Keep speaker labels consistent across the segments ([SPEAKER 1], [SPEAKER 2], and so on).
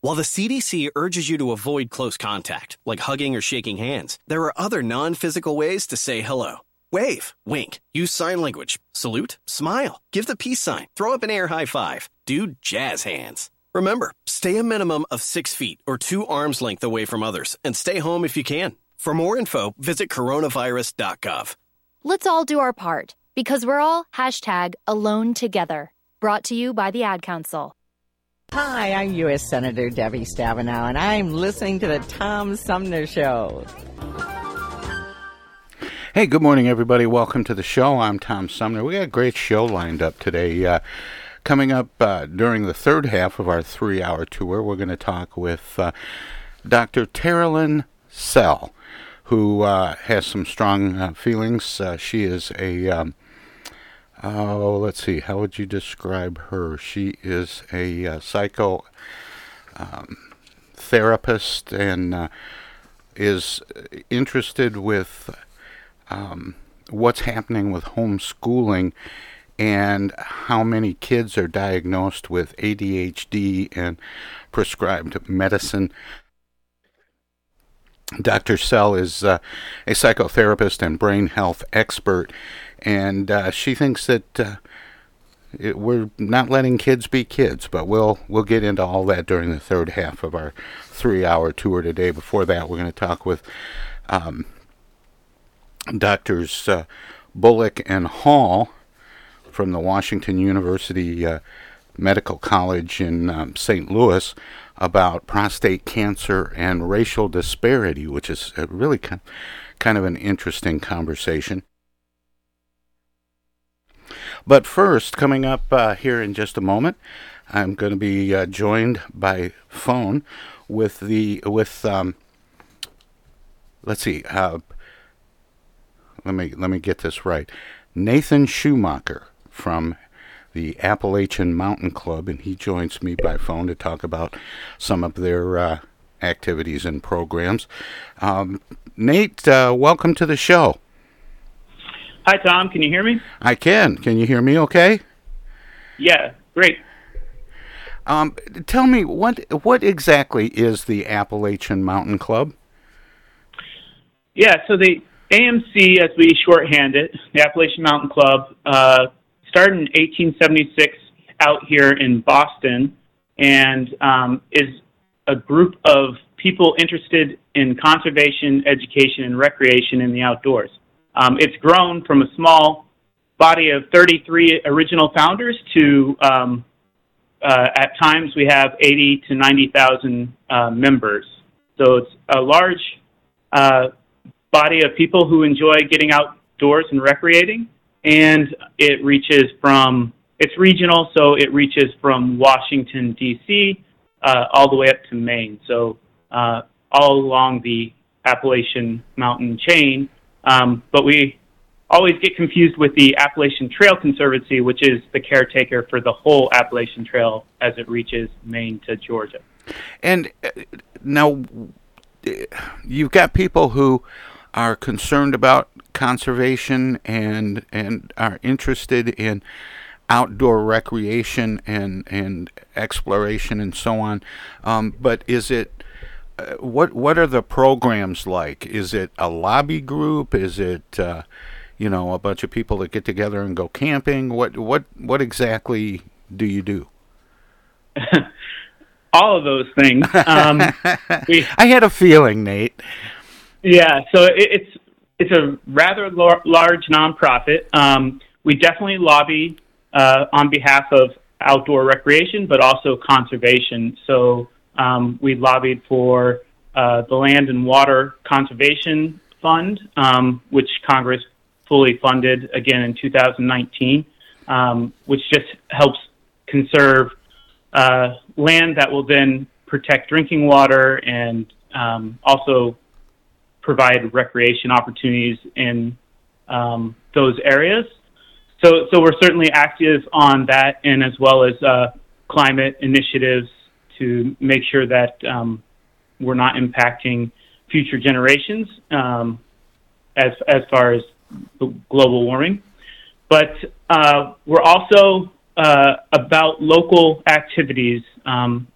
[SPEAKER 1] While the CDC urges you to avoid close contact, like hugging or shaking hands, there are other non physical ways to say hello. Wave, wink, use sign language, salute, smile, give the peace sign, throw up an air high five, do jazz hands. Remember, stay a minimum of six feet or two arms length away from others and stay home if you can. For more info, visit coronavirus.gov.
[SPEAKER 2] Let's all do our part because we're all hashtag alone together. Brought to you by the Ad Council.
[SPEAKER 3] Hi, I'm U.S. Senator Debbie Stabenow, and I'm listening to the Tom Sumner Show.
[SPEAKER 4] Hey, good morning, everybody. Welcome to the show. I'm Tom Sumner. We got a great show lined up today. Uh, coming up uh, during the third half of our three hour tour, we're going to talk with uh, Dr. Terilyn Sell, who uh, has some strong uh, feelings. Uh, she is a. Um, Oh, let's see. How would you describe her? She is a uh, psycho um, therapist and uh, is interested with um, what's happening with homeschooling and how many kids are diagnosed with ADHD and prescribed medicine. Dr. Sell is uh, a psychotherapist and brain health expert, and uh, she thinks that uh, it, we're not letting kids be kids. But we'll we'll get into all that during the third half of our three-hour tour today. Before that, we're going to talk with um, Doctors uh, Bullock and Hall from the Washington University uh, Medical College in um, St. Louis about prostate cancer and racial disparity, which is really kind kind of an interesting conversation. But first, coming up uh, here in just a moment, I'm going to be uh, joined by phone with the with um, let's see, uh, let me let me get this right, Nathan Schumacher from the Appalachian Mountain Club, and he joins me by phone to talk about some of their uh, activities and programs. Um, Nate, uh, welcome to the show.
[SPEAKER 5] Hi, Tom. Can you hear me?
[SPEAKER 4] I can. Can you hear me? Okay.
[SPEAKER 5] Yeah, great.
[SPEAKER 4] Um, tell me what what exactly is the Appalachian Mountain Club?
[SPEAKER 5] Yeah, so the AMC, as we shorthand it, the Appalachian Mountain Club, uh, started in 1876 out here in Boston and um, is a group of people interested in conservation, education, and recreation in the outdoors. Um, it's grown from a small body of 33 original founders to um, uh, at times we have 80 to 90,000 uh, members. So it's a large uh, body of people who enjoy getting outdoors and recreating, and it reaches from it's regional, so it reaches from Washington D.C. Uh, all the way up to Maine. So uh, all along the Appalachian Mountain chain, um, but we always get confused with the Appalachian Trail Conservancy, which is the caretaker for the whole Appalachian Trail as it reaches Maine to Georgia.
[SPEAKER 4] And uh, now you've got people who are concerned about conservation and and are interested in outdoor recreation and and exploration and so on. Um, but is it what what are the programs like? Is it a lobby group? Is it uh, you know a bunch of people that get together and go camping? What what what exactly do you do?
[SPEAKER 5] All of those things. Um,
[SPEAKER 4] we, I had a feeling, Nate.
[SPEAKER 5] Yeah, so it, it's it's a rather lar- large nonprofit. Um, we definitely lobby uh, on behalf of outdoor recreation, but also conservation. So um, we lobbied for uh, the Land and Water Conservation Fund, um, which Congress fully funded again in 2019, um, which just helps conserve uh, land that will then protect drinking water and um, also provide recreation opportunities in um, those areas. So, so we're certainly active on that, and as well as uh, climate initiatives to make sure that um, we're not impacting future generations um, as as far as global warming. But uh, we're also uh, about local activities. Um,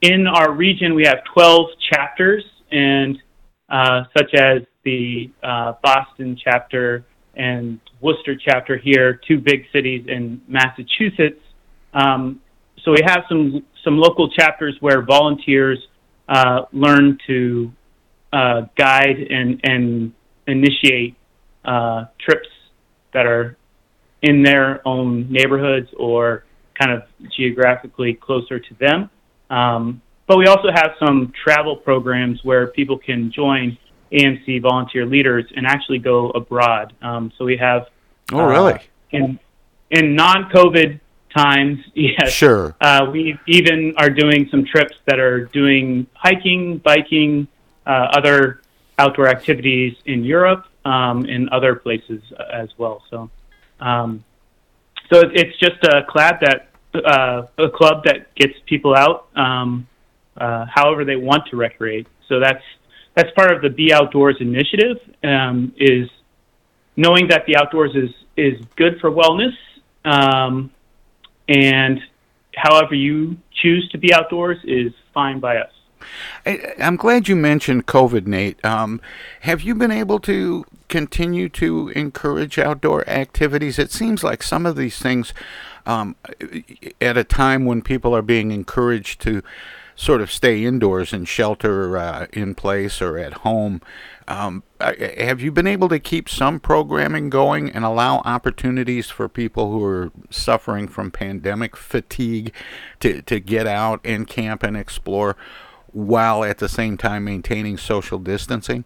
[SPEAKER 5] in our region, we have 12 chapters, and uh, such as the uh, Boston chapter and Worcester chapter here, two big cities in Massachusetts. Um, so we have some some local chapters where volunteers uh, learn to uh, guide and and initiate uh, trips that are in their own neighborhoods or kind of geographically closer to them. Um, but we also have some travel programs where people can join AMC volunteer leaders and actually go abroad. Um, so we have.
[SPEAKER 4] Oh, really?
[SPEAKER 5] Uh, in in non-COVID times, yes.
[SPEAKER 4] Sure.
[SPEAKER 5] Uh, we even are doing some trips that are doing hiking, biking, uh, other outdoor activities in Europe, um, and other places as well. So, um, so it's just a club that uh, a club that gets people out, um, uh, however they want to recreate. So that's that's part of the Be Outdoors initiative. Um, is knowing that the outdoors is is good for wellness, um, and however you choose to be outdoors is fine by us.
[SPEAKER 4] I, am glad you mentioned COVID, Nate. Um, have you been able to continue to encourage outdoor activities? It seems like some of these things, um, at a time when people are being encouraged to sort of stay indoors and shelter uh, in place or at home. Um, have you been able to keep some programming going and allow opportunities for people who are suffering from pandemic fatigue to, to get out and camp and explore while at the same time maintaining social distancing?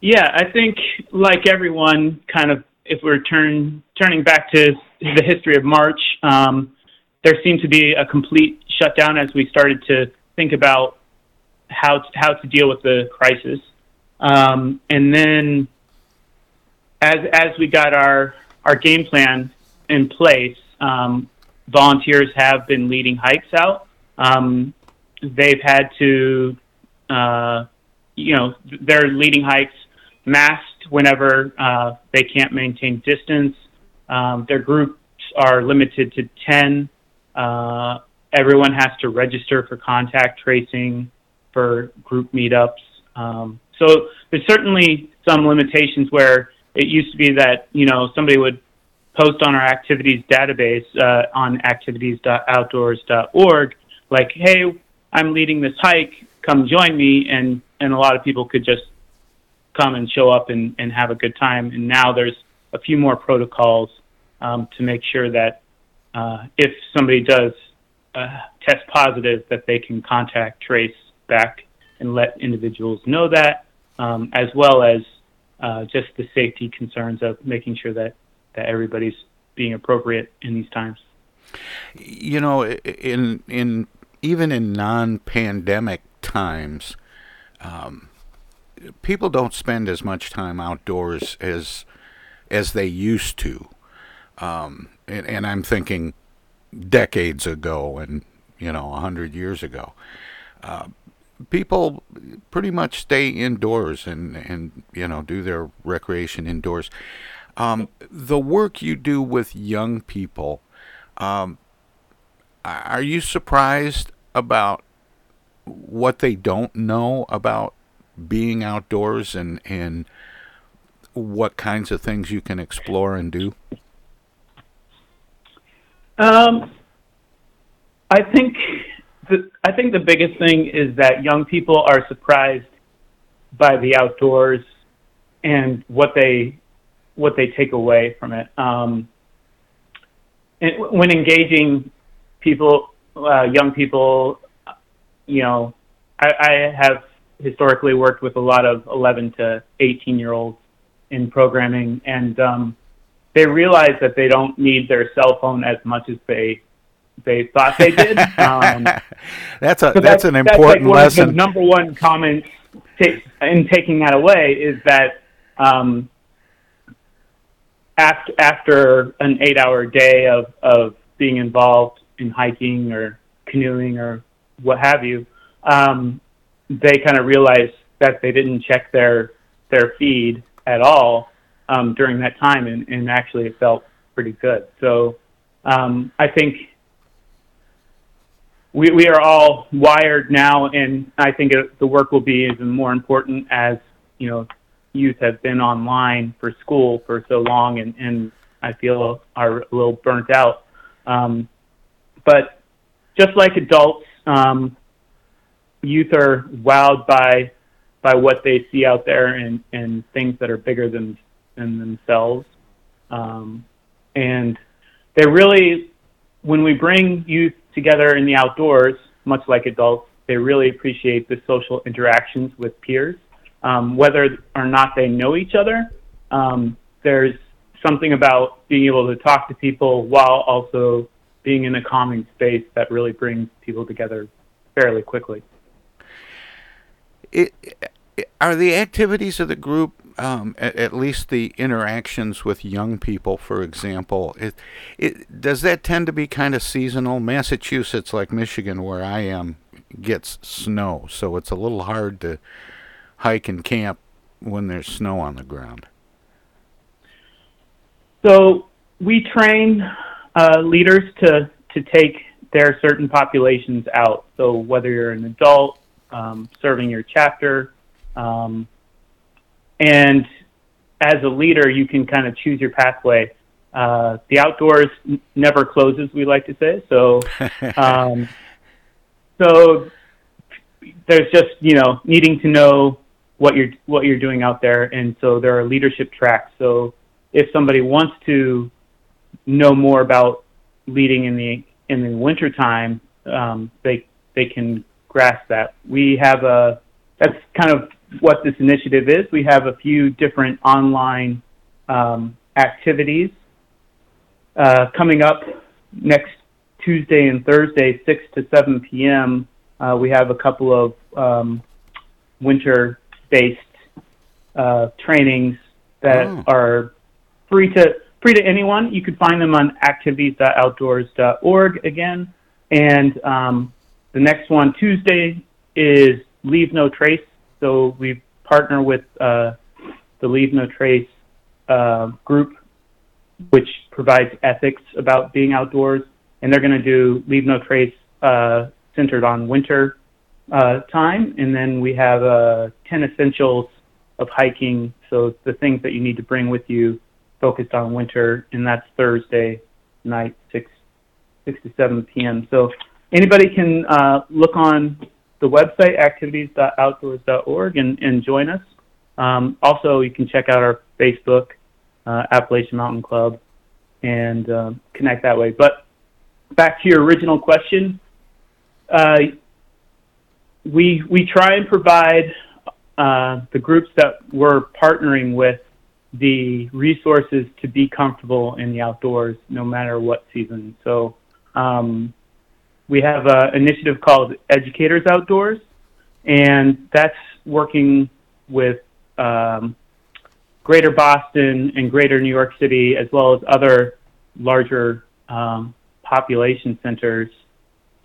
[SPEAKER 5] Yeah, I think like everyone, kind of if we're turn, turning back to the history of March, um, there seemed to be a complete shutdown as we started to think about how to, how to deal with the crisis. Um, and then as as we got our our game plan in place, um, volunteers have been leading hikes out. Um, they've had to, uh, you know, they're leading hikes masked whenever uh, they can't maintain distance. Um, their groups are limited to ten uh, everyone has to register for contact tracing for group meetups. Um, so there's certainly some limitations where it used to be that you know somebody would post on our activities database uh, on activities.outdoors.org like, hey, I'm leading this hike, come join me, and and a lot of people could just come and show up and, and have a good time. And now there's a few more protocols um, to make sure that uh, if somebody does uh, test positive, that they can contact trace back and let individuals know that, um, as well as uh, just the safety concerns of making sure that, that everybody's being appropriate in these times.
[SPEAKER 4] You know, in in even in non-pandemic times, um, people don't spend as much time outdoors as as they used to. Um, and, and I'm thinking decades ago and you know a hundred years ago. Uh, people pretty much stay indoors and and you know do their recreation indoors. Um, the work you do with young people, um, are you surprised about what they don't know about being outdoors and and what kinds of things you can explore and do?
[SPEAKER 5] Um, I think the I think the biggest thing is that young people are surprised by the outdoors and what they what they take away from it. Um, and when engaging people, uh, young people, you know, I, I have historically worked with a lot of 11 to 18 year olds in programming, and um, they realize that they don't need their cell phone as much as they they thought they did. Um,
[SPEAKER 4] that's a that's, that's, an important
[SPEAKER 5] that's
[SPEAKER 4] like lesson.
[SPEAKER 5] number one comment t- in taking that away is that um, after after an eight hour day of of being involved in hiking or canoeing or what have you, um, they kind of realize that they didn't check their their feed at all um, during that time, and, and actually it felt pretty good. So um, I think we we are all wired now, and I think it, the work will be even more important as you know youth have been online for school for so long, and and I feel are a little burnt out. Um, but just like adults, um, youth are wowed by by what they see out there and and things that are bigger than than themselves. Um, and they really, when we bring youth together in the outdoors, much like adults, they really appreciate the social interactions with peers, um, whether or not they know each other. Um, there's something about being able to talk to people while also being in a calming space that really brings people together fairly quickly.
[SPEAKER 4] It, are the activities of the group, um, at, at, least the interactions with young people, for example, it, it, does that tend to be kind of seasonal? Massachusetts, like Michigan, where I am, gets snow, so it's a little hard to hike and camp when there's snow on the ground.
[SPEAKER 5] So we train uh, leaders to to take their certain populations out. So whether you're an adult um, serving your chapter, um, and as a leader, you can kind of choose your pathway. Uh, the outdoors n- never closes, we like to say. So, um, so there's just you know needing to know what you're what you're doing out there, and so there are leadership tracks. So if somebody wants to know more about leading in the in the wintertime, um, they they can grasp that. We have a that's kind of what this initiative is. We have a few different online um, activities uh, coming up next Tuesday and Thursday, 6 to 7 p.m. Uh, we have a couple of um, winter-based uh, trainings that oh. are free to free to anyone. You can find them on activities.outdoors.org again. And um, the next one, Tuesday, is Leave No Trace. So we partner with uh, the Leave No Trace uh, group, which provides ethics about being outdoors. And they're going to do Leave No Trace uh, centered on winter uh, time. And then we have uh, 10 essentials of hiking. So the things that you need to bring with you focused on winter, and that's Thursday night, 6, 6 to 7 p.m. So anybody can uh, look on the website, activities.outdoors.org, and, and join us. Um, also, you can check out our Facebook, uh, Appalachian Mountain Club, and uh, connect that way. But back to your original question, uh, we we try and provide uh, the groups that we're partnering with the resources to be comfortable in the outdoors, no matter what season. So um, we have an initiative called Educators Outdoors, and that's working with um, Greater Boston and Greater New York City, as well as other larger um, population centers,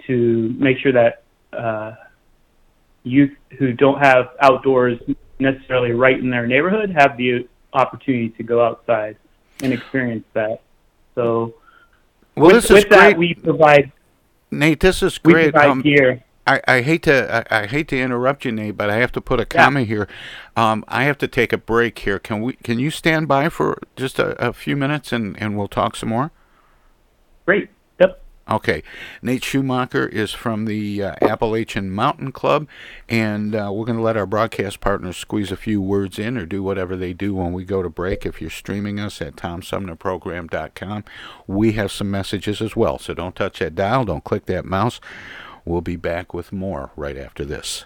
[SPEAKER 5] to make sure that uh, youth who don't have outdoors necessarily right in their neighborhood have the opportunity to go outside and experience that. So,
[SPEAKER 4] well,
[SPEAKER 5] with,
[SPEAKER 4] this is
[SPEAKER 5] with
[SPEAKER 4] great.
[SPEAKER 5] that, we provide
[SPEAKER 4] Nate, this is great. Um,
[SPEAKER 5] gear.
[SPEAKER 4] I, I hate to I, I hate to interrupt you, Nate, but I have to put a comma here. Um, I have to take a break here. Can we? Can you stand by for just a, a few minutes and, and we'll talk some more?
[SPEAKER 5] Great.
[SPEAKER 4] Okay. Nate Schumacher is from the uh, Appalachian Mountain Club, and uh, we're going to let our broadcast partners squeeze a few words in or do whatever they do when we go to break. If you're streaming us at TomSumnerProgram.com, we have some messages as well. So don't touch that dial, don't click that mouse. We'll be back with more right after this.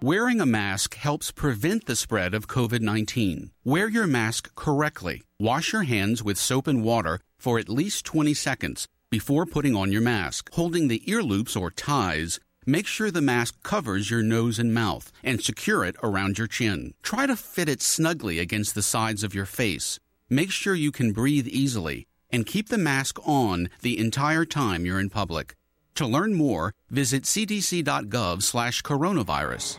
[SPEAKER 6] Wearing a mask helps prevent the spread of COVID 19. Wear your mask correctly. Wash your hands with soap and water for at least 20 seconds before putting on your mask. Holding the ear loops or ties, make sure the mask covers your nose and mouth and secure it around your chin. Try to fit it snugly against the sides of your face. Make sure you can breathe easily and keep the mask on the entire time you're in public. To learn more, visit cdc.gov/coronavirus.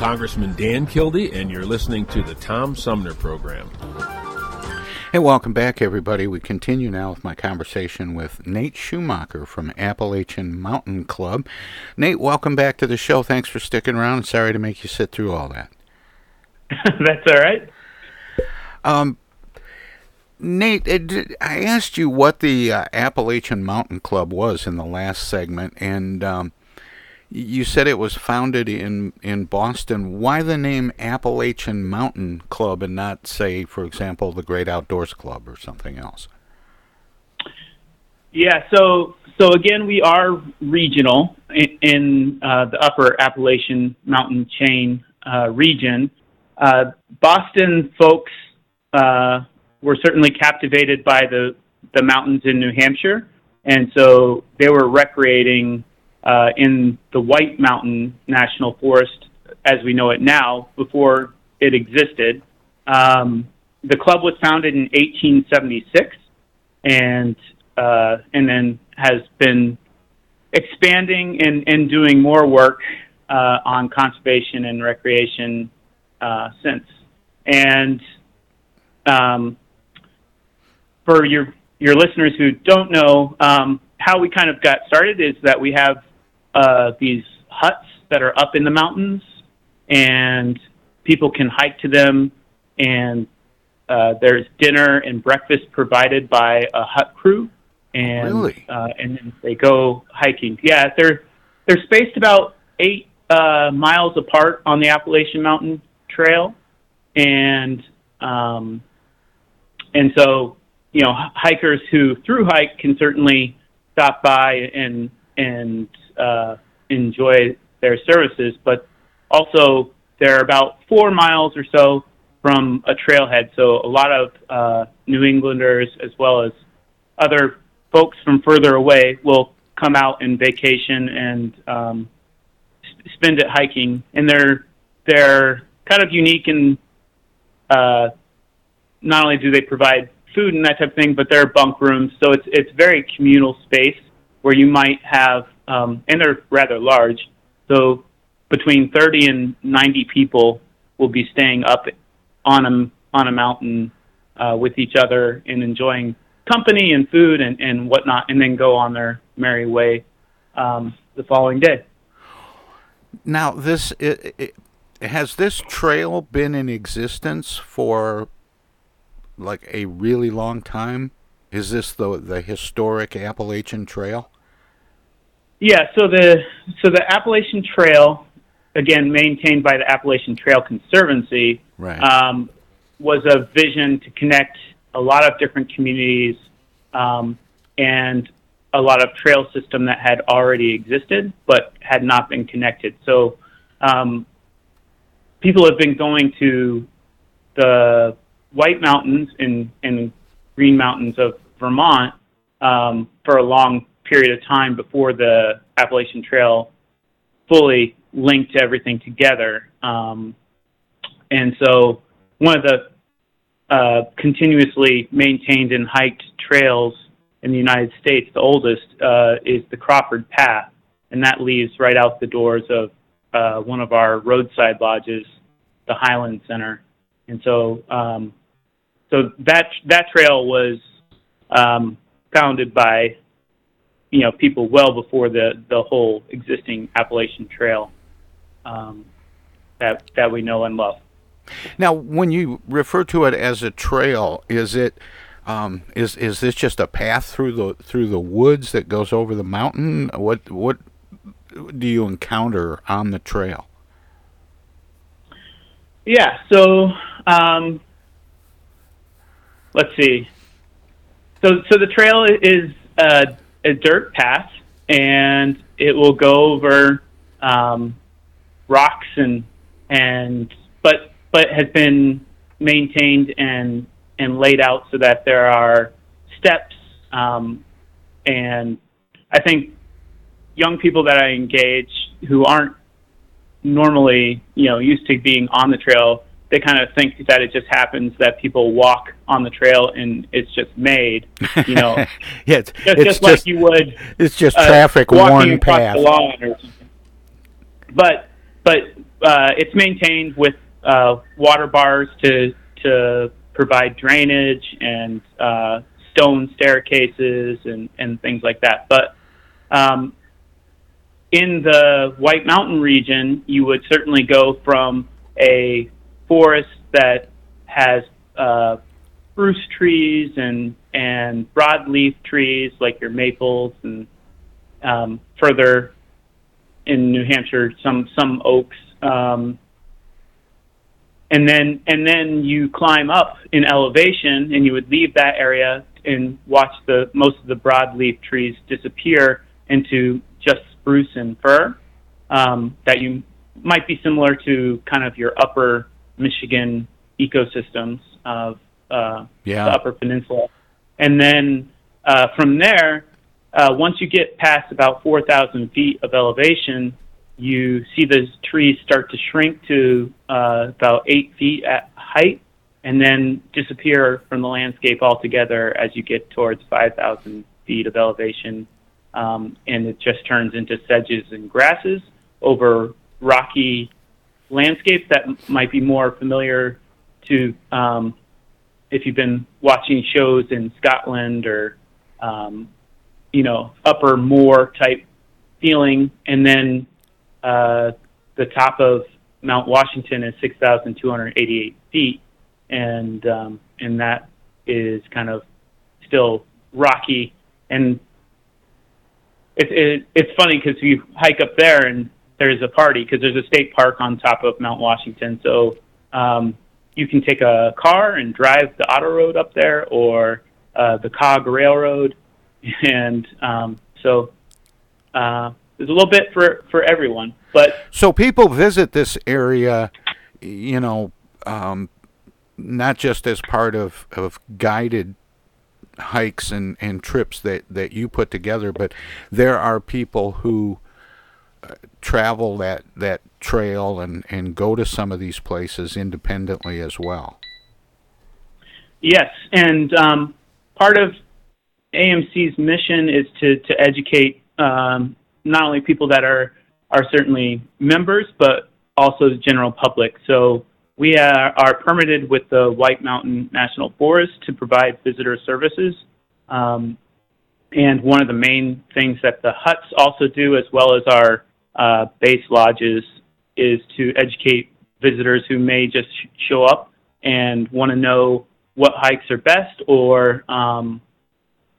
[SPEAKER 7] Congressman Dan Kildee, and you're listening to the Tom Sumner Program.
[SPEAKER 4] Hey, welcome back, everybody. We continue now with my conversation with Nate Schumacher from Appalachian Mountain Club. Nate, welcome back to the show. Thanks for sticking around. Sorry to make you sit through all that.
[SPEAKER 5] That's all right.
[SPEAKER 4] Um, Nate, it, I asked you what the uh, Appalachian Mountain Club was in the last segment, and um, you said it was founded in, in Boston. Why the name Appalachian Mountain Club and not, say, for example, the Great Outdoors Club or something else?
[SPEAKER 5] Yeah, so so again, we are regional in, in uh, the Upper Appalachian Mountain Chain uh, region. Uh, Boston folks uh, were certainly captivated by the the mountains in New Hampshire, and so they were recreating uh, in the White Mountain National Forest as we know it now. Before it existed, um, the club was founded in 1876, and uh, and then has been expanding and, and doing more work uh, on conservation and recreation uh, since. And um, for your your listeners who don't know, um, how we kind of got started is that we have uh, these huts that are up in the mountains, and people can hike to them, and uh, there's dinner and breakfast provided by a hut crew, and
[SPEAKER 4] Really?
[SPEAKER 5] uh, and then they go hiking. Yeah, they're they're spaced about eight uh, miles apart on the Appalachian Mountain Trail, and um, and so you know hikers who through hike can certainly stop by and and uh, enjoy their services, but also they're about four miles or so from a trailhead. So a lot of uh, New Englanders as well as other folks from further away will come out and vacation and um, spend it hiking, and they're they're kind of unique in uh, not only do they provide food and that type of thing, but they're bunk rooms, so it's it's very communal space where you might have, um, and they're rather large, so between 30 and 90 people will be staying up on a on a mountain uh, with each other and enjoying company and food and, and whatnot, and then go on their merry way um, the following day.
[SPEAKER 4] Now, this it, it, has this trail been in existence for like a really long time? Is this the the historic Appalachian Trail?
[SPEAKER 5] Yeah, so the so the Appalachian Trail, again maintained by the Appalachian Trail Conservancy,
[SPEAKER 4] Right.
[SPEAKER 5] um, was a vision to connect a lot of different communities um, and a lot of trail system that had already existed but had not been connected. So um, people have been going to the White Mountains and, and Green Mountains of Vermont um, for a long period of time before the Appalachian Trail fully linked everything together. Um, and so one of the uh, continuously maintained and hiked trails in the United States, the oldest, uh, is the Crawford Path, and that leaves right out the doors of uh, one of our roadside lodges, the Highland Center. And so, um, so that that trail was um, founded by you know people well before the the whole existing Appalachian Trail um, that that we know and love.
[SPEAKER 4] Now, when you refer to it as a trail, is it um, is is this just a path through the through the woods that goes over the mountain? What what do you encounter on the trail?
[SPEAKER 5] Yeah. So um, let's see. So so the trail is a, a dirt path, and it will go over um, rocks and and but but has been maintained and and laid out so that there are steps um, and I think young people that I engage who aren't normally, you know, used to being on the trail, they kind of think that it just happens that people walk on the trail and it's just made, you know,
[SPEAKER 4] yeah, it's,
[SPEAKER 5] just,
[SPEAKER 4] it's
[SPEAKER 5] just like you would.
[SPEAKER 4] It's just
[SPEAKER 5] uh,
[SPEAKER 4] traffic
[SPEAKER 5] across
[SPEAKER 4] path.
[SPEAKER 5] The lawn or something. But but uh, it's maintained with uh, water bars to to provide drainage and uh, stone staircases and, and things like that. But um, in the White Mountain region, you would certainly go from a forest that has uh, spruce trees and and broadleaf trees like your maples and um, further in New Hampshire some some oaks um, and then and then you climb up in elevation and you would leave that area and watch the most of the broadleaf trees disappear into just spruce and fir um, that you might be similar to kind of your upper Michigan ecosystems of uh,
[SPEAKER 4] Yeah.
[SPEAKER 5] the Upper Peninsula, and then uh, from there, uh, once you get past about 4,000 feet of elevation, you see the trees start to shrink to uh, about eight feet at height, and then disappear from the landscape altogether as you get towards 5,000 feet of elevation, um, and it just turns into sedges and grasses over rocky landscapes that might be more familiar to um, if you've been watching shows in Scotland or um, you know upper moor type feeling, and then uh, the top of Mount Washington is 6,288 feet, and um, and that is kind of still rocky. And it, it, it's funny because you hike up there and there's a party because there's a state park on top of Mount Washington. So um, you can take a car and drive the auto road up there or uh, the Cog Railroad, and um, so uh, there's a little bit for for everyone. But
[SPEAKER 4] So people visit this area, you know, um, not just as part of, of guided hikes and, and trips that, that you put together, but there are people who travel that, that trail and, and go to some of these places independently as well.
[SPEAKER 5] Yes, and um, part of AMC's mission is to to educate um, not only people that are are certainly members, but also the general public. So we are, are permitted with the White Mountain National Forest to provide visitor services. Um, and one of the main things that the huts also do, as well as our uh, base lodges, is to educate visitors who may just sh- show up and want to know what hikes are best, or um,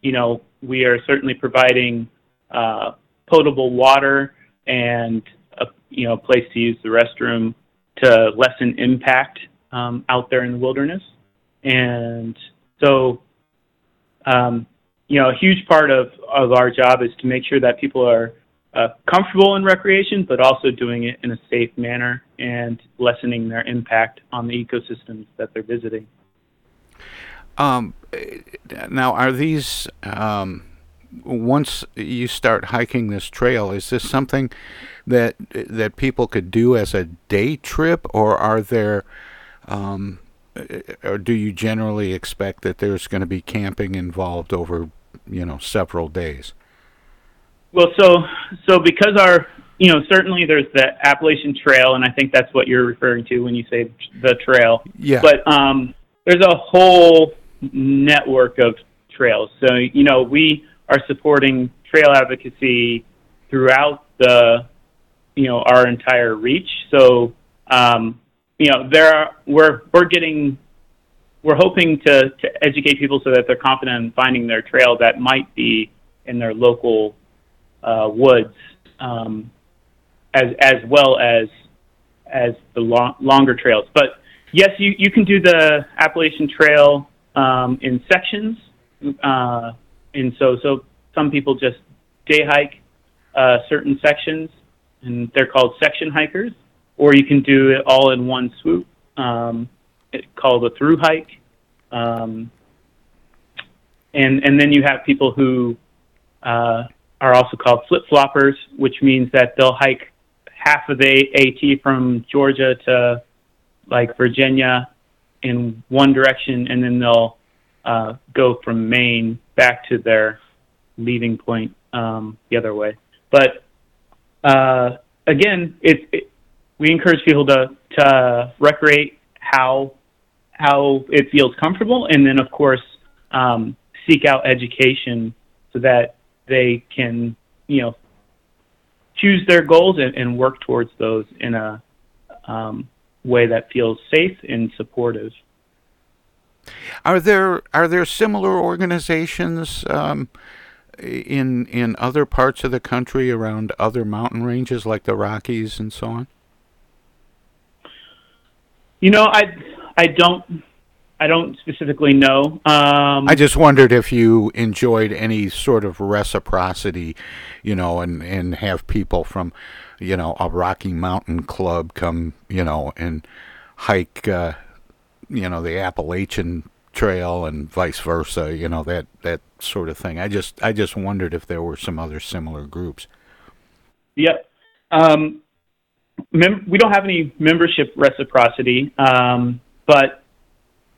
[SPEAKER 5] you know, we are certainly providing uh, potable water and a you know place to use the restroom to lessen impact um, out there in the wilderness. And so, um, you know, a huge part of, of our job is to make sure that people are uh, comfortable in recreation, but also doing it in a safe manner and lessening their impact on the ecosystems that they're visiting.
[SPEAKER 4] Um, now, are these um, once you start hiking this trail? Is this something that that people could do as a day trip, or are there, um, or do you generally expect that there's going to be camping involved over, you know, several days?
[SPEAKER 5] Well, so so because our you know certainly there's the Appalachian Trail, and I think that's what you're referring to when you say the trail.
[SPEAKER 4] Yeah.
[SPEAKER 5] But um, there's a whole network of trails. So you know we are supporting trail advocacy throughout the you know our entire reach. So um, you know there are we're we're getting we're hoping to to educate people so that they're confident in finding their trail that might be in their local uh, woods, um, as as well as as the long, longer trails. But yes, you, you can do the Appalachian Trail um, in sections, uh, and so so some people just day hike uh, certain sections, and they're called section hikers. Or you can do it all in one swoop, um, called a through hike. Um, and and then you have people who uh, are also called flip floppers, which means that they'll hike half of the AT from Georgia to like Virginia in one direction, and then they'll uh, go from Maine back to their leaving point um, the other way. But uh, again, it, it we encourage people to to recreate how how it feels comfortable, and then of course um, seek out education so that they can you know choose their goals and, and work towards those in a um, way that feels safe and supportive.
[SPEAKER 4] Are there are there similar organizations um, in in other parts of the country around other mountain ranges like the Rockies and so on?
[SPEAKER 5] You know, I I don't I don't specifically know. Um,
[SPEAKER 4] I just wondered if you enjoyed any sort of reciprocity, you know, and and have people from, you know, a Rocky Mountain Club come, you know, and hike, uh, you know, the Appalachian Trail and vice versa, you know, that that sort of thing. I just I just wondered if there were some other similar groups.
[SPEAKER 5] Yep. Um, mem- we don't have any membership reciprocity, um, but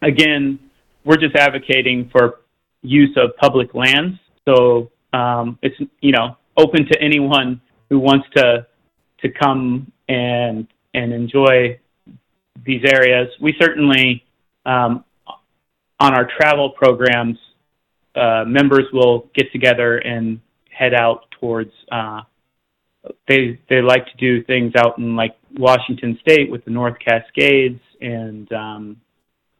[SPEAKER 5] again, we're just advocating for use of public lands. So um, it's you know open to anyone who wants to to come and and enjoy these areas. We certainly um, on our travel programs, uh, members will get together and head out towards. Uh, they they like to do things out in like Washington State with the North Cascades and um,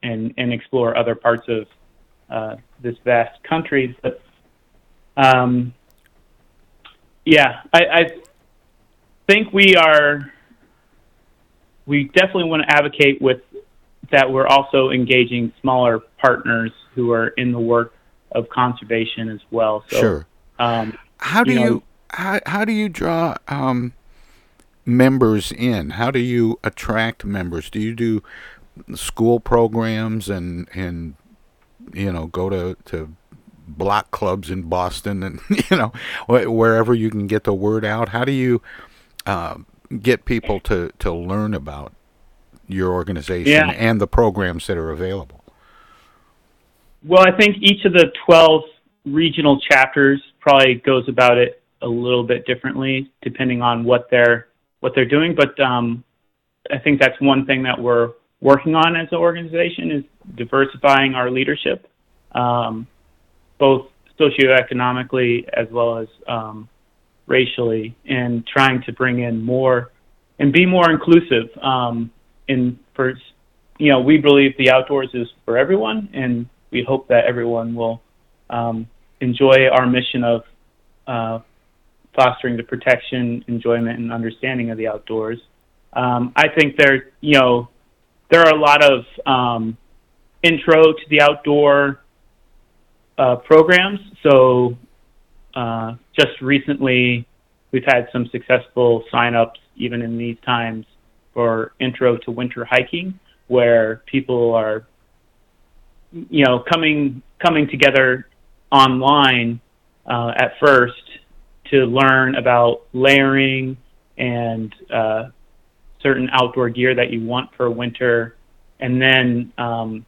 [SPEAKER 5] and and explore other parts of uh, this vast country. But um, yeah, I, I think we are. We definitely want to advocate with that. We're also engaging smaller partners who are in the work of conservation as well. So,
[SPEAKER 4] Sure.
[SPEAKER 5] Um,
[SPEAKER 4] How do you,
[SPEAKER 5] know,
[SPEAKER 4] how how do you draw um, members in? How do you attract members? Do you do school programs and and you know go to to block clubs in Boston and you know wherever you can get the word out? How do you uh, get people to to learn about your organization
[SPEAKER 5] Yeah.
[SPEAKER 4] and the programs that are available?
[SPEAKER 5] Well, I think each of the 12 regional chapters probably goes about it a little bit differently depending on what they're what they're doing. But um, I think that's one thing that we're working on as an organization is diversifying our leadership, um, both socioeconomically as well as um, racially, and trying to bring in more and be more inclusive. Um, in for you know, we believe the outdoors is for everyone, and we hope that everyone will um, enjoy our mission of uh, fostering the protection, enjoyment, and understanding of the outdoors. Um, I think there, you know, there are a lot of um, intro to the outdoor uh, programs. So uh, just recently, we've had some successful signups, even in these times, for intro to winter hiking, where people are, you know, coming coming together online uh, at first to learn about layering and uh, certain outdoor gear that you want for winter, and then um,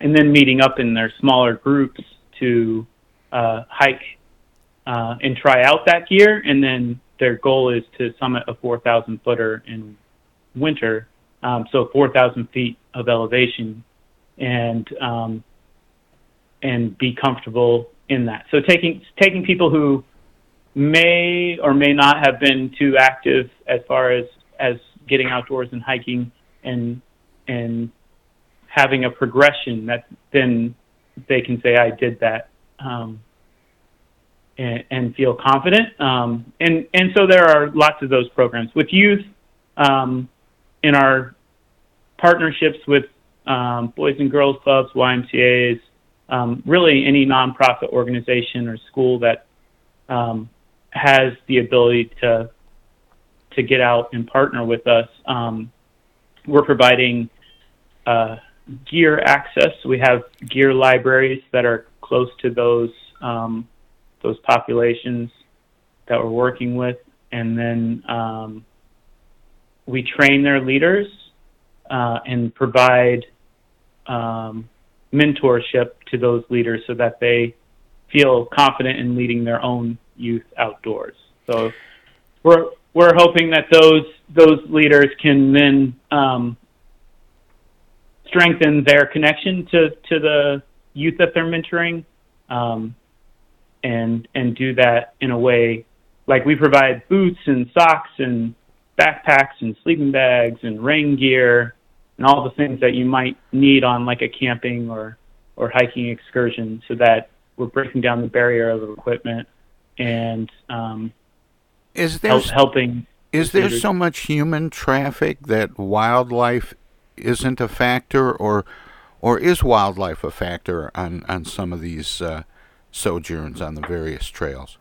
[SPEAKER 5] and then meeting up in their smaller groups to uh, hike uh, and try out that gear, and then their goal is to summit a 4,000 footer in winter, um, so 4,000 feet of elevation, and um, and be comfortable in that. So taking taking people who may or may not have been too active as far as as getting outdoors and hiking and and having a progression that then they can say I did that um, and, and feel confident. Um, and and so there are lots of those programs with youth um, in our partnerships with um, Boys and Girls Clubs, YMCA's, um, really any nonprofit organization or school that um, has the ability to to get out and partner with us. Um, we're providing uh, gear access. We have gear libraries that are close to those um, those populations that we're working with, and then um, we train their leaders uh, and provide um, mentorship to those leaders so that they feel confident in leading their own youth outdoors. So we're we're hoping that those those leaders can then um, strengthen their connection to to the youth that they're mentoring, um, and and do that in a way like we provide boots and socks and backpacks and sleeping bags and rain gear and all the things that you might need on like a camping or or hiking excursion so that we're breaking down the barrier of equipment and um,
[SPEAKER 4] is there
[SPEAKER 5] help, helping
[SPEAKER 4] is there so much human traffic that wildlife isn't a factor or or is wildlife a factor on on some of these uh, sojourns on the various trails?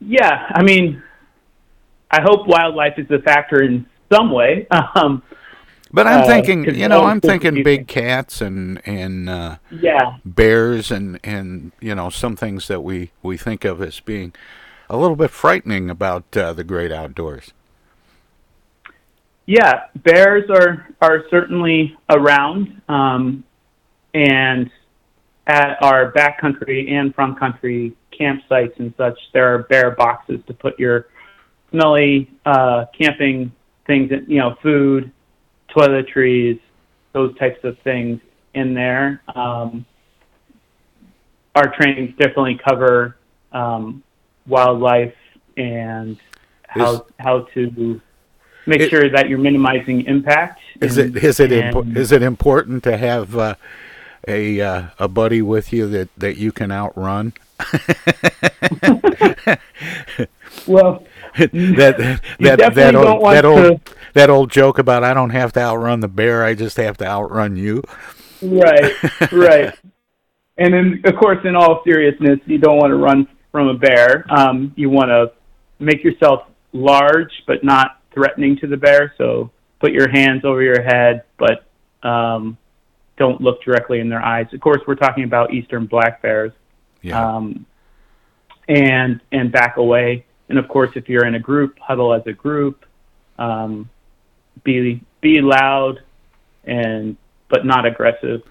[SPEAKER 5] Yeah i mean i hope wildlife is a factor in some way. Um,
[SPEAKER 4] but I'm uh, thinking, you know, I'm thinking big cats and and uh,
[SPEAKER 5] yeah,
[SPEAKER 4] bears and and you know some things that we we think of as being a little bit frightening about uh, the great outdoors.
[SPEAKER 5] Yeah, bears are are certainly around, um, and at our backcountry and front country campsites and such, there are bear boxes to put your smelly uh, camping things, and you know, food toiletries, those types of things in there. Um, our trainings definitely cover um, wildlife and how is, how to make it, sure that you're minimizing impact.
[SPEAKER 4] Is and, it is it impo- is it important to have uh, a uh, a buddy with you that that you can outrun?
[SPEAKER 5] well,
[SPEAKER 4] that that that old, that old that old joke about I don't have to outrun the bear, I just have to outrun you.
[SPEAKER 5] Right, right. and then, of course, in all seriousness, you don't want to run from a bear. Um, you want to make yourself large but not threatening to the bear. So put your hands over your head, but um, don't look directly in their eyes. Of course, we're talking about eastern black bears.
[SPEAKER 4] Yeah.
[SPEAKER 5] Um, and and back away. And of course, if you're in a group, huddle as a group. Um, be be loud and but not aggressive.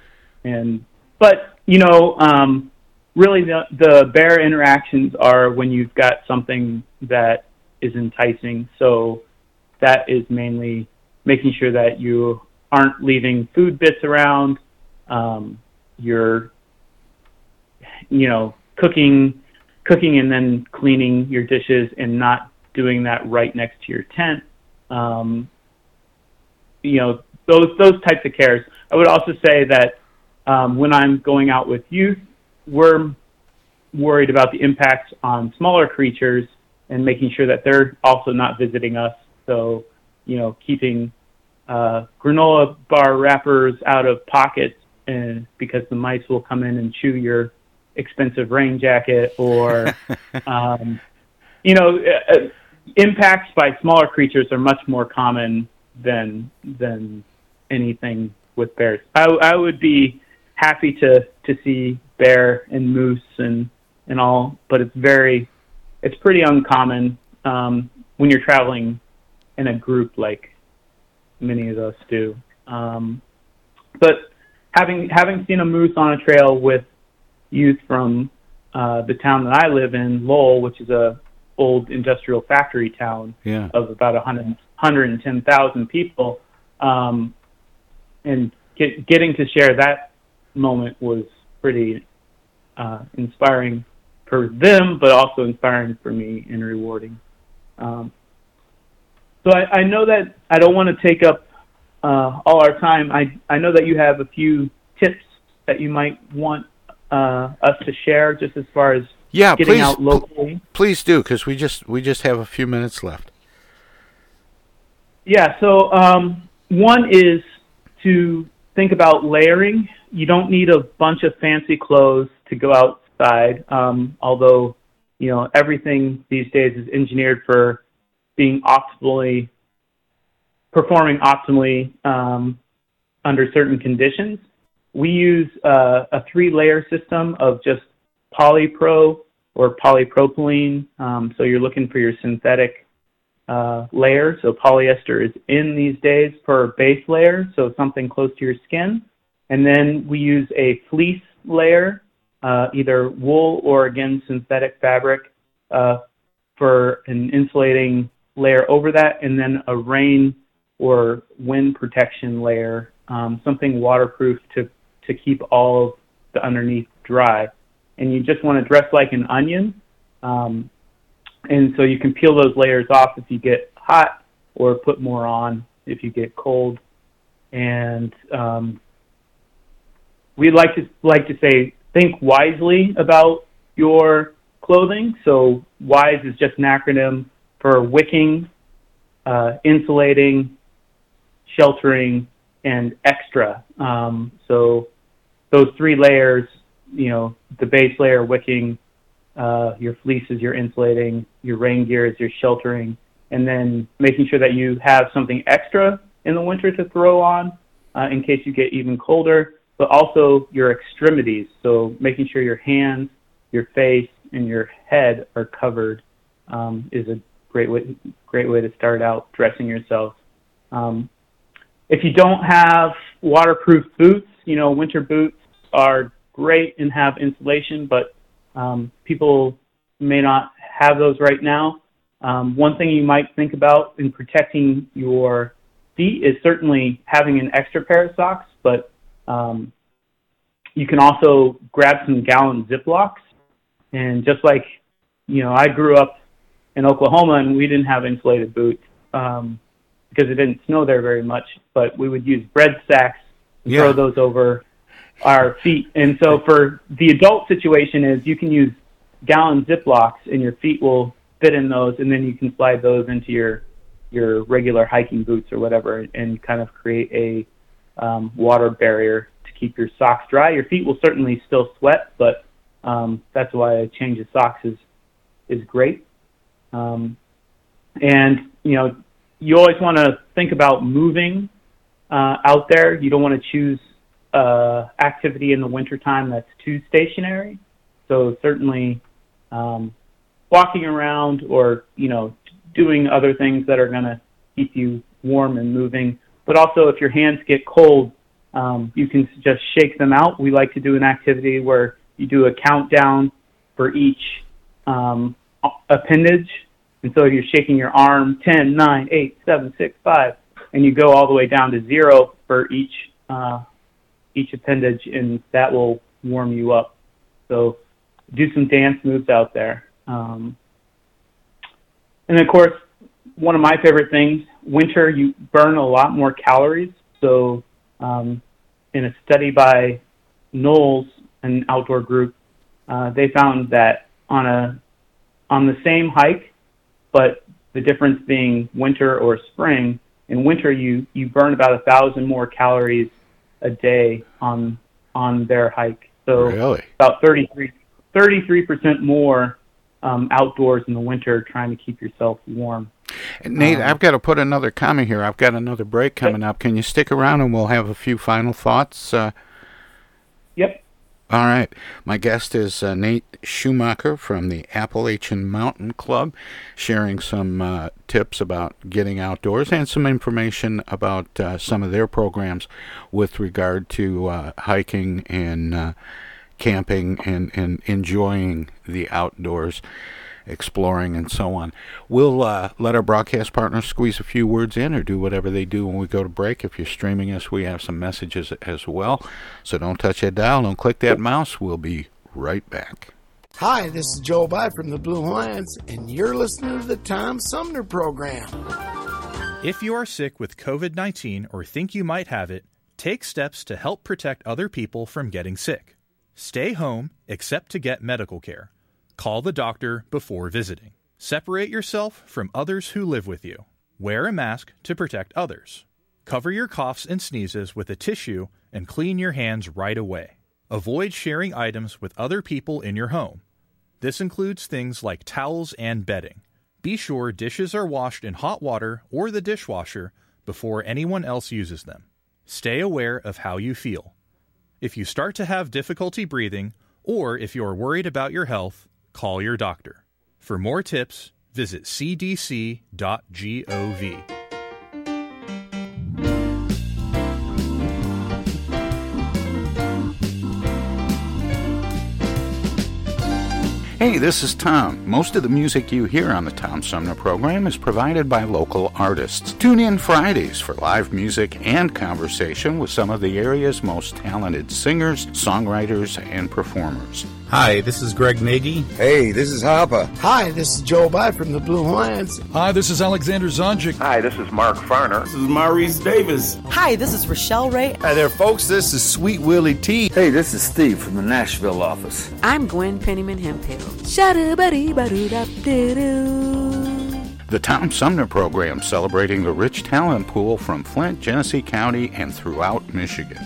[SPEAKER 5] And but you know um, really the the bear interactions are when you've got something that is enticing. So that is mainly making sure that you aren't leaving food bits around. Um, you're you know cooking cooking and then cleaning your dishes and not doing that right next to your tent. Um, you know those those types of cares. I would also say that um, when I'm going out with youth, we're worried about the impacts on smaller creatures and making sure that they're also not visiting us. So, you know, keeping uh, granola bar wrappers out of pockets, and because the mice will come in and chew your expensive rain jacket, or um, you know, uh, uh, impacts by smaller creatures are much more common than than anything with bears. I, I would be happy to to see bear and moose and and all, but it's very it's pretty uncommon um, when you're traveling in a group like many of us do. Um, but having having seen a moose on a trail with youth from uh, the town that I live in, Lowell, which is a old industrial factory town
[SPEAKER 4] yeah.
[SPEAKER 5] of about 100, 110,000 people. Um, and get, getting to share that moment was pretty uh, inspiring for them, but also inspiring for me and rewarding. Um, so I, I, know that I don't want to take up uh, all our time. I, I know that you have a few tips that you might want uh, us to share just as far as
[SPEAKER 4] yeah,
[SPEAKER 5] getting
[SPEAKER 4] please,
[SPEAKER 5] out locally.
[SPEAKER 4] Please do, because we just we just have a few minutes left.
[SPEAKER 5] Yeah. So um, one is to think about layering. You don't need a bunch of fancy clothes to go outside. Um, although you know everything these days is engineered for being optimally performing optimally um, under certain conditions. We use uh, a three-layer system of just polypro or polypropylene. Um, so you're looking for your synthetic uh, layer. So polyester is in these days for base layer, so something close to your skin. And then we use a fleece layer, uh, either wool or again synthetic fabric, uh, for an insulating layer over that, and then a rain or wind protection layer, um, something waterproof to to keep all of the underneath dry. And you just want to dress like an onion, um, and so you can peel those layers off if you get hot, or put more on if you get cold. And um, we like to like to say think wisely about your clothing. So WISE is just an acronym for wicking, uh, insulating, sheltering, and extra. Um, so those three layers, you know, the base layer wicking, uh, your fleeces, your insulating, your rain gear is your sheltering, and then making sure that you have something extra in the winter to throw on uh, in case you get even colder, but also your extremities. So making sure your hands, your face, and your head are covered um, is a great way great way to start out dressing yourself. Um, if you don't have waterproof boots, you know winter boots are great and have insulation, but um, people may not have those right now. Um, one thing you might think about in protecting your feet is certainly having an extra pair of socks, but um, you can also grab some gallon Ziplocs. And just like, you know, I grew up in Oklahoma and we didn't have insulated boots um, because it didn't snow there very much, but we would use bread sacks and
[SPEAKER 4] Yeah.
[SPEAKER 5] throw those over our feet. And so for the adult situation is you can use gallon Ziplocs and your feet will fit in those and then you can slide those into your your regular hiking boots or whatever and kind of create a um, water barrier to keep your socks dry. Your feet will certainly still sweat, but um, that's why a change of socks is is great. Um, and you know, you always want to think about moving uh, out there. You don't want to choose uh, activity in the wintertime that's too stationary. So certainly, um, walking around or you know doing other things that are going to keep you warm and moving. But also, if your hands get cold, um, you can just shake them out. We like to do an activity where you do a countdown for each um, appendage. And so if you're shaking your arm 10, 9, 8, 7, 6, 5, and you go all the way down to zero for each uh, each appendage, and that will warm you up. So do some dance moves out there. Um, and of course, one of my favorite things, winter, you burn a lot more calories. So um, in a study by NOLS, an outdoor group, uh, they found that on a on the same hike, but the difference being winter or spring. In winter, you you burn about a thousand more calories a day on on their hike. So
[SPEAKER 4] Really?
[SPEAKER 5] about 33 percent more um, outdoors in the winter, trying to keep yourself warm.
[SPEAKER 4] Nate,
[SPEAKER 5] Um,
[SPEAKER 4] I've got to put another comment here. I've got another break coming up. Can you stick around and we'll have a few final thoughts? Uh. All right. My guest is uh, Nate Schumacher from the Appalachian Mountain Club, sharing some uh, tips about getting outdoors and some information about uh, some of their programs with regard to uh, hiking and uh, camping and, and enjoying the outdoors, exploring and so on. We'll uh, let our broadcast partners squeeze a few words in or do whatever they do when we go to break. If you're streaming us, we have some messages as well. So don't touch that dial, don't click that mouse. We'll be right back.
[SPEAKER 8] Hi, this is Joe By from the Blue Hawaiians, and you're listening to the Tom Sumner Program.
[SPEAKER 9] If you are sick with COVID 19 or think you might have it, take steps to help protect other people from getting sick. Stay home except to get medical care. Call the doctor before visiting. Separate yourself from others who live with you. Wear a mask to protect others. Cover your coughs and sneezes with a tissue and clean your hands right away. Avoid sharing items with other people in your home. This includes things like towels and bedding. Be sure dishes are washed in hot water or the dishwasher before anyone else uses them. Stay aware of how you feel. If you start to have difficulty breathing, or if you're worried about your health, call your doctor. For more tips, visit cdc.gov.
[SPEAKER 4] Hey, this is Tom. Most of the music you hear on the Tom Sumner program is provided by local artists. Tune in Fridays for live music and conversation with some of the area's most talented singers, songwriters, and performers.
[SPEAKER 10] Hi, this is Greg Nagy.
[SPEAKER 11] Hey, this is Harper.
[SPEAKER 8] Hi, this is Joe By from the Blue Hawaiians.
[SPEAKER 12] Hi, this is Alexander Zonjic.
[SPEAKER 13] Hi, this is Mark Farner.
[SPEAKER 14] This is Maurice Davis.
[SPEAKER 15] Hi, this is Rochelle Ray.
[SPEAKER 11] Hi there, folks. This is Sweet Willie T.
[SPEAKER 16] Hey, this is Steve from the Nashville office.
[SPEAKER 17] I'm Gwen Pennyman Hemphill.
[SPEAKER 4] The Tom Sumner program celebrating the rich talent pool from Flint, Genesee County, and throughout Michigan.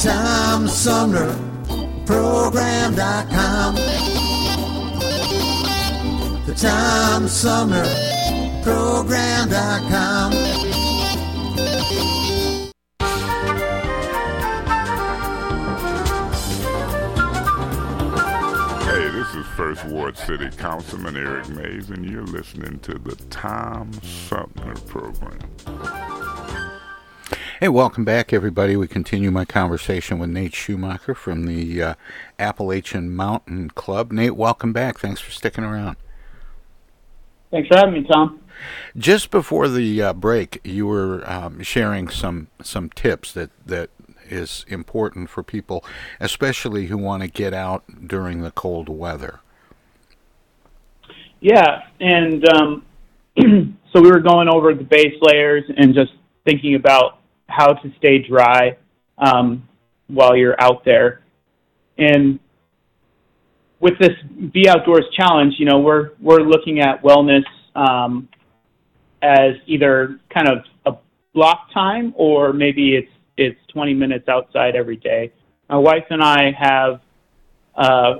[SPEAKER 18] Tom Sumner Program.com. The Tom Sumner Program.com.
[SPEAKER 19] Hey, this is First Ward City Councilman Eric Mays, and you're listening to the Tom Sumner Program.
[SPEAKER 4] Hey, welcome back, everybody. We continue my conversation with Nate Schumacher from the uh, Appalachian Mountain Club. Nate, welcome back. Thanks for sticking around.
[SPEAKER 5] Thanks for having me, Tom.
[SPEAKER 4] Just before the uh, break, you were um, sharing some some tips that that is important for people, especially who want to get out during the cold weather.
[SPEAKER 5] Yeah, and um, so we were going over the base layers and just thinking about how to stay dry um, while you're out there. And with this Be Outdoors challenge, you know, we're we're looking at wellness um, as either kind of a block time or maybe it's it's 20 minutes outside every day. My wife and I have uh,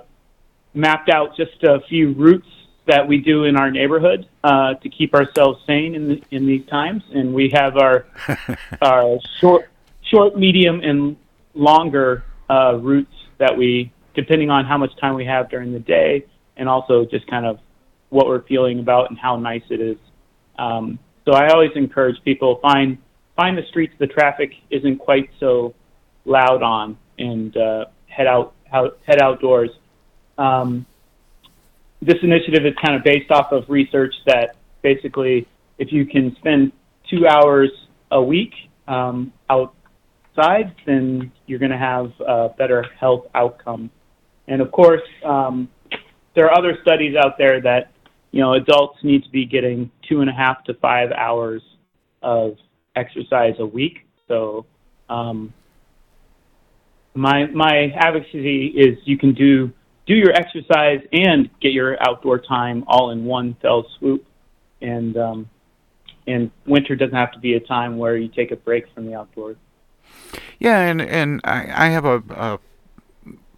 [SPEAKER 5] mapped out just a few routes that we do in our neighborhood uh, to keep ourselves sane in the, in these times, and we have our our short, short, medium, and longer uh, routes that we, depending on how much time we have during the day, and also just kind of what we're feeling about and how nice it is. Um, so I always encourage people find find the streets the traffic isn't quite so loud on, and uh, head out, out head outdoors. Um, this initiative is kind of based off of research that basically, if you can spend two hours a week um, outside, then you're going to have a better health outcome. And of course, um, there are other studies out there that you know adults need to be getting two and a half to five hours of exercise a week. So um, my my advocacy is you can do do your exercise and get your outdoor time all in one fell swoop, and um, and winter doesn't have to be a time where you take a break from the outdoors.
[SPEAKER 4] Yeah, and and I, I have a, a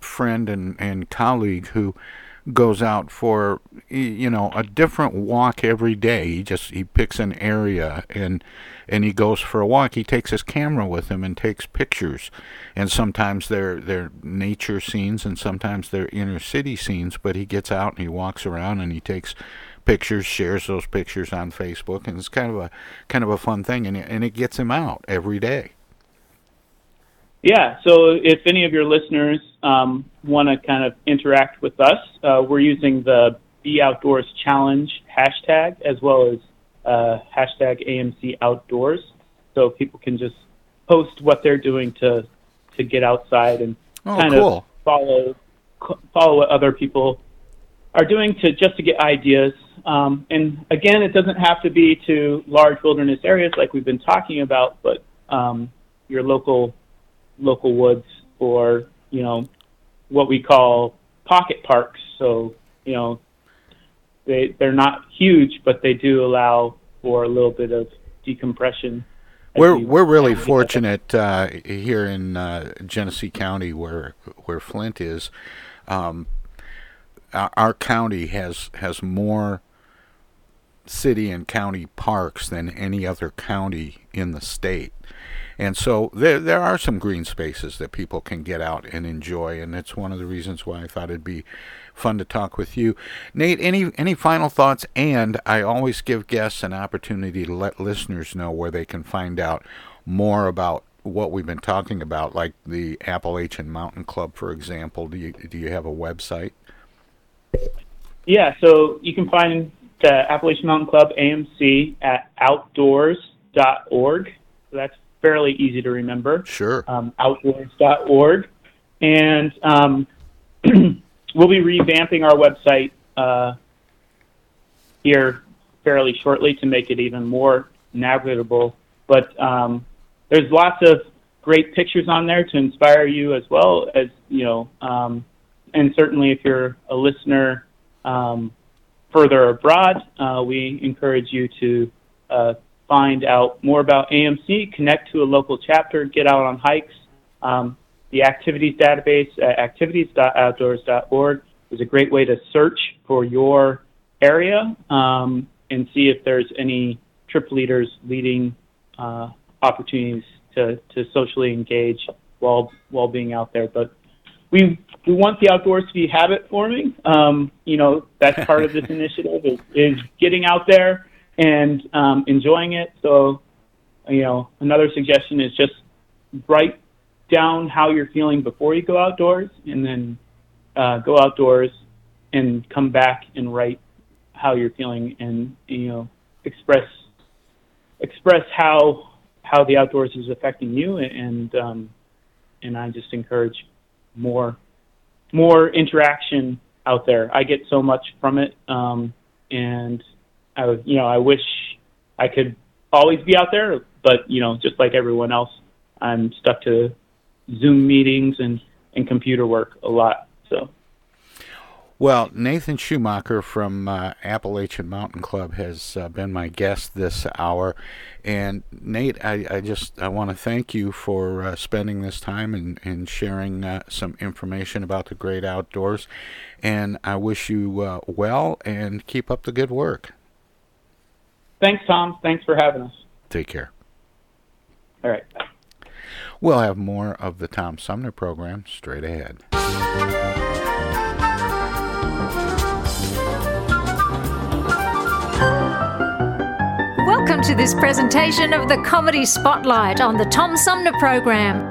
[SPEAKER 4] friend and, and colleague who goes out for you know a different walk every day. He just he picks an area and and he goes for a walk. He takes his camera with him and takes pictures. And sometimes they're they're nature scenes and sometimes they're inner city scenes, but he gets out and he walks around and he takes pictures, shares those pictures on Facebook and it's kind of a kind of a fun thing and it, and it gets him out every day.
[SPEAKER 5] Yeah, so if any of your listeners um, want to kind of interact with us, uh, we're using the Be Outdoors Challenge hashtag as well as uh, hashtag AMC Outdoors, so people can just post what they're doing to to get outside and
[SPEAKER 4] oh,
[SPEAKER 5] kind
[SPEAKER 4] cool.
[SPEAKER 5] of follow follow what other people are doing to just to get ideas. Um, and again, it doesn't have to be to large wilderness areas like we've been talking about, but um, your local local woods or you know what we call pocket parks. So you know they they're not huge, but they do allow for a little bit of decompression.
[SPEAKER 4] We're we're really fortunate uh, here in uh, Genesee County, where where Flint is. Um, our, our county has has more city and county parks than any other county in the state. And so there there are some green spaces that people can get out and enjoy, and that's one of the reasons why I thought it'd be fun to talk with you, Nate. Any any final thoughts? And I always give guests an opportunity to let listeners know where they can find out more about what we've been talking about, like the Appalachian Mountain Club, for example. Do you do you have a website?
[SPEAKER 5] Yeah, so you can find the Appalachian Mountain Club AMC at outdoors.org. So that's fairly easy to remember.
[SPEAKER 4] Sure.
[SPEAKER 5] Um, outdoors.org. And um, we'll be revamping our website uh, here fairly shortly to make it even more navigable. But um, there's lots of great pictures on there to inspire you as well as, you know, um, and certainly if you're a listener um, further abroad, uh, we encourage you to uh, find out more about AMC, connect to a local chapter, get out on hikes. Um, the activities database at activities.outdoors.org is a great way to search for your area um, and see if there's any trip leaders leading uh, opportunities to, to socially engage while while being out there. But we we want the outdoors to be habit forming. Um, you know, that's part of this initiative is, is getting out there and um, enjoying it. So, you know, another suggestion is just write down how you're feeling before you go outdoors, and then uh, go outdoors and come back and write how you're feeling, and you know, express express how how the outdoors is affecting you, and um, and I just encourage more more interaction out there. I get so much from it, um, and I was, you know, I wish I could always be out there, but you know, just like everyone else, I'm stuck to Zoom meetings and and computer work a lot.
[SPEAKER 4] Well, Nathan Schumacher from uh, Appalachian Mountain Club has uh, been my guest this hour, and Nate, I, I just I want to thank you for uh, spending this time and, and sharing uh, some information about the great outdoors, and I wish you uh, well and keep up the good work.
[SPEAKER 5] Thanks, Tom. Thanks for having us.
[SPEAKER 4] Take care.
[SPEAKER 5] All right. Bye.
[SPEAKER 4] We'll have more of the Tom Sumner program straight ahead.
[SPEAKER 20] To this presentation of the Comedy Spotlight on the Tom Sumner Program.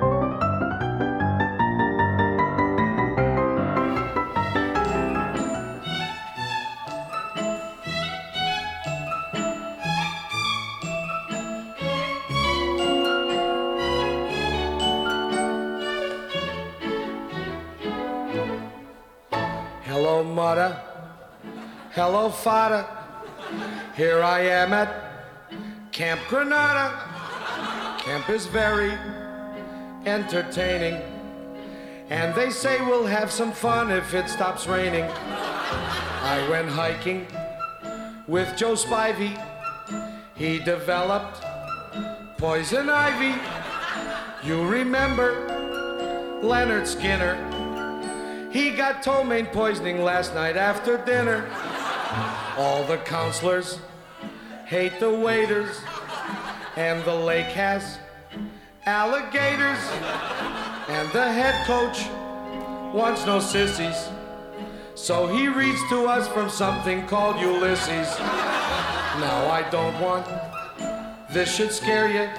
[SPEAKER 21] Hello, mother. Hello, father. Here I am at Camp Granada. Camp is very entertaining. And they say we'll have some fun if it stops raining. I went hiking with Joe Spivey. He developed poison ivy. You remember Leonard Skinner? He got ptomaine poisoning last night after dinner. All the counselors hate the waiters, and the lake has alligators. And the head coach wants no sissies. So he reads to us from something called Ulysses. Now I don't want this should scare you,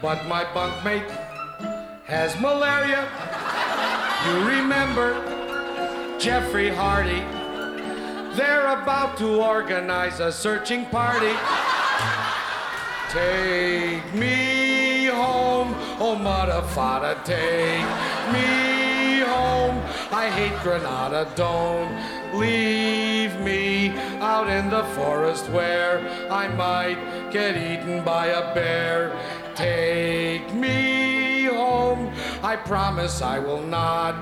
[SPEAKER 21] but my bunkmate has malaria. You remember Jeffrey Hardy? They're about to organize a searching party. Take me home, oh mother fada, take me home. I hate Granada, don't leave me out in the forest where I might get eaten by a bear. Take me I promise I will not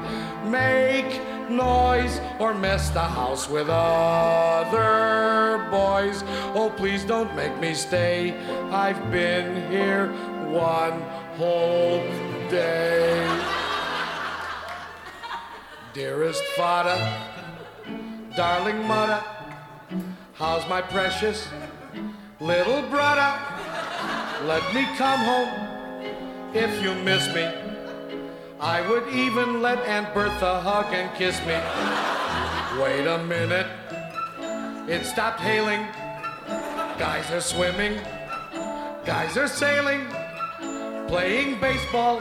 [SPEAKER 21] make noise or mess the house with other boys. Oh, please don't make me stay. I've been here one whole day. Dearest father, darling mother, how's my precious little brother? Let me come home if you miss me. I would even let Aunt Bertha hug and kiss me. Wait a minute, it stopped hailing. Guys are swimming, guys are sailing, playing baseball.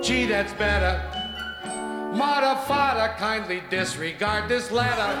[SPEAKER 21] Gee, that's better. Mata fada, kindly disregard this letter.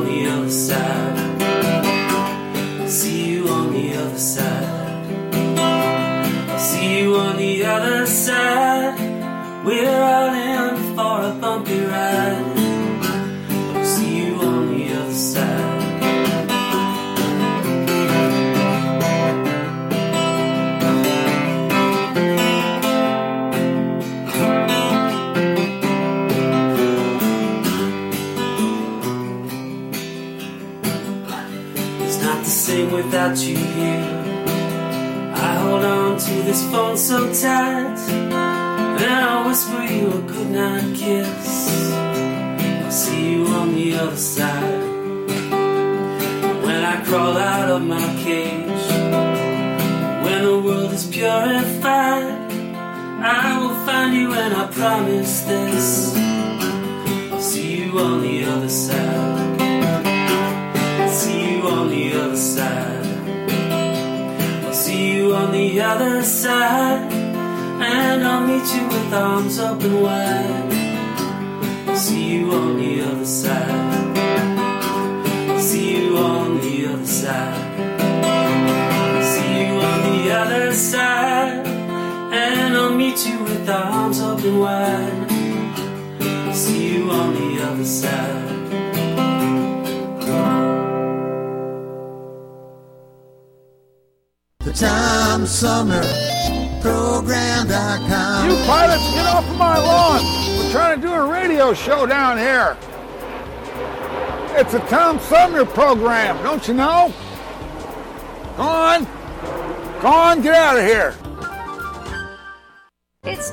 [SPEAKER 22] We're promise this. I'll see you on the other side. I'll see you on the other side. I'll see you on the other side. And I'll meet you with arms open wide. I'll see you on the other side. Open wide. See you on the other side.
[SPEAKER 18] The Tom Sumner Program.com.
[SPEAKER 10] You pilots, get off of my lawn! We're trying to do a radio show down here.
[SPEAKER 19] It's a Tom Sumner program, don't you know? Go on. Go on, get out of here.
[SPEAKER 23] It's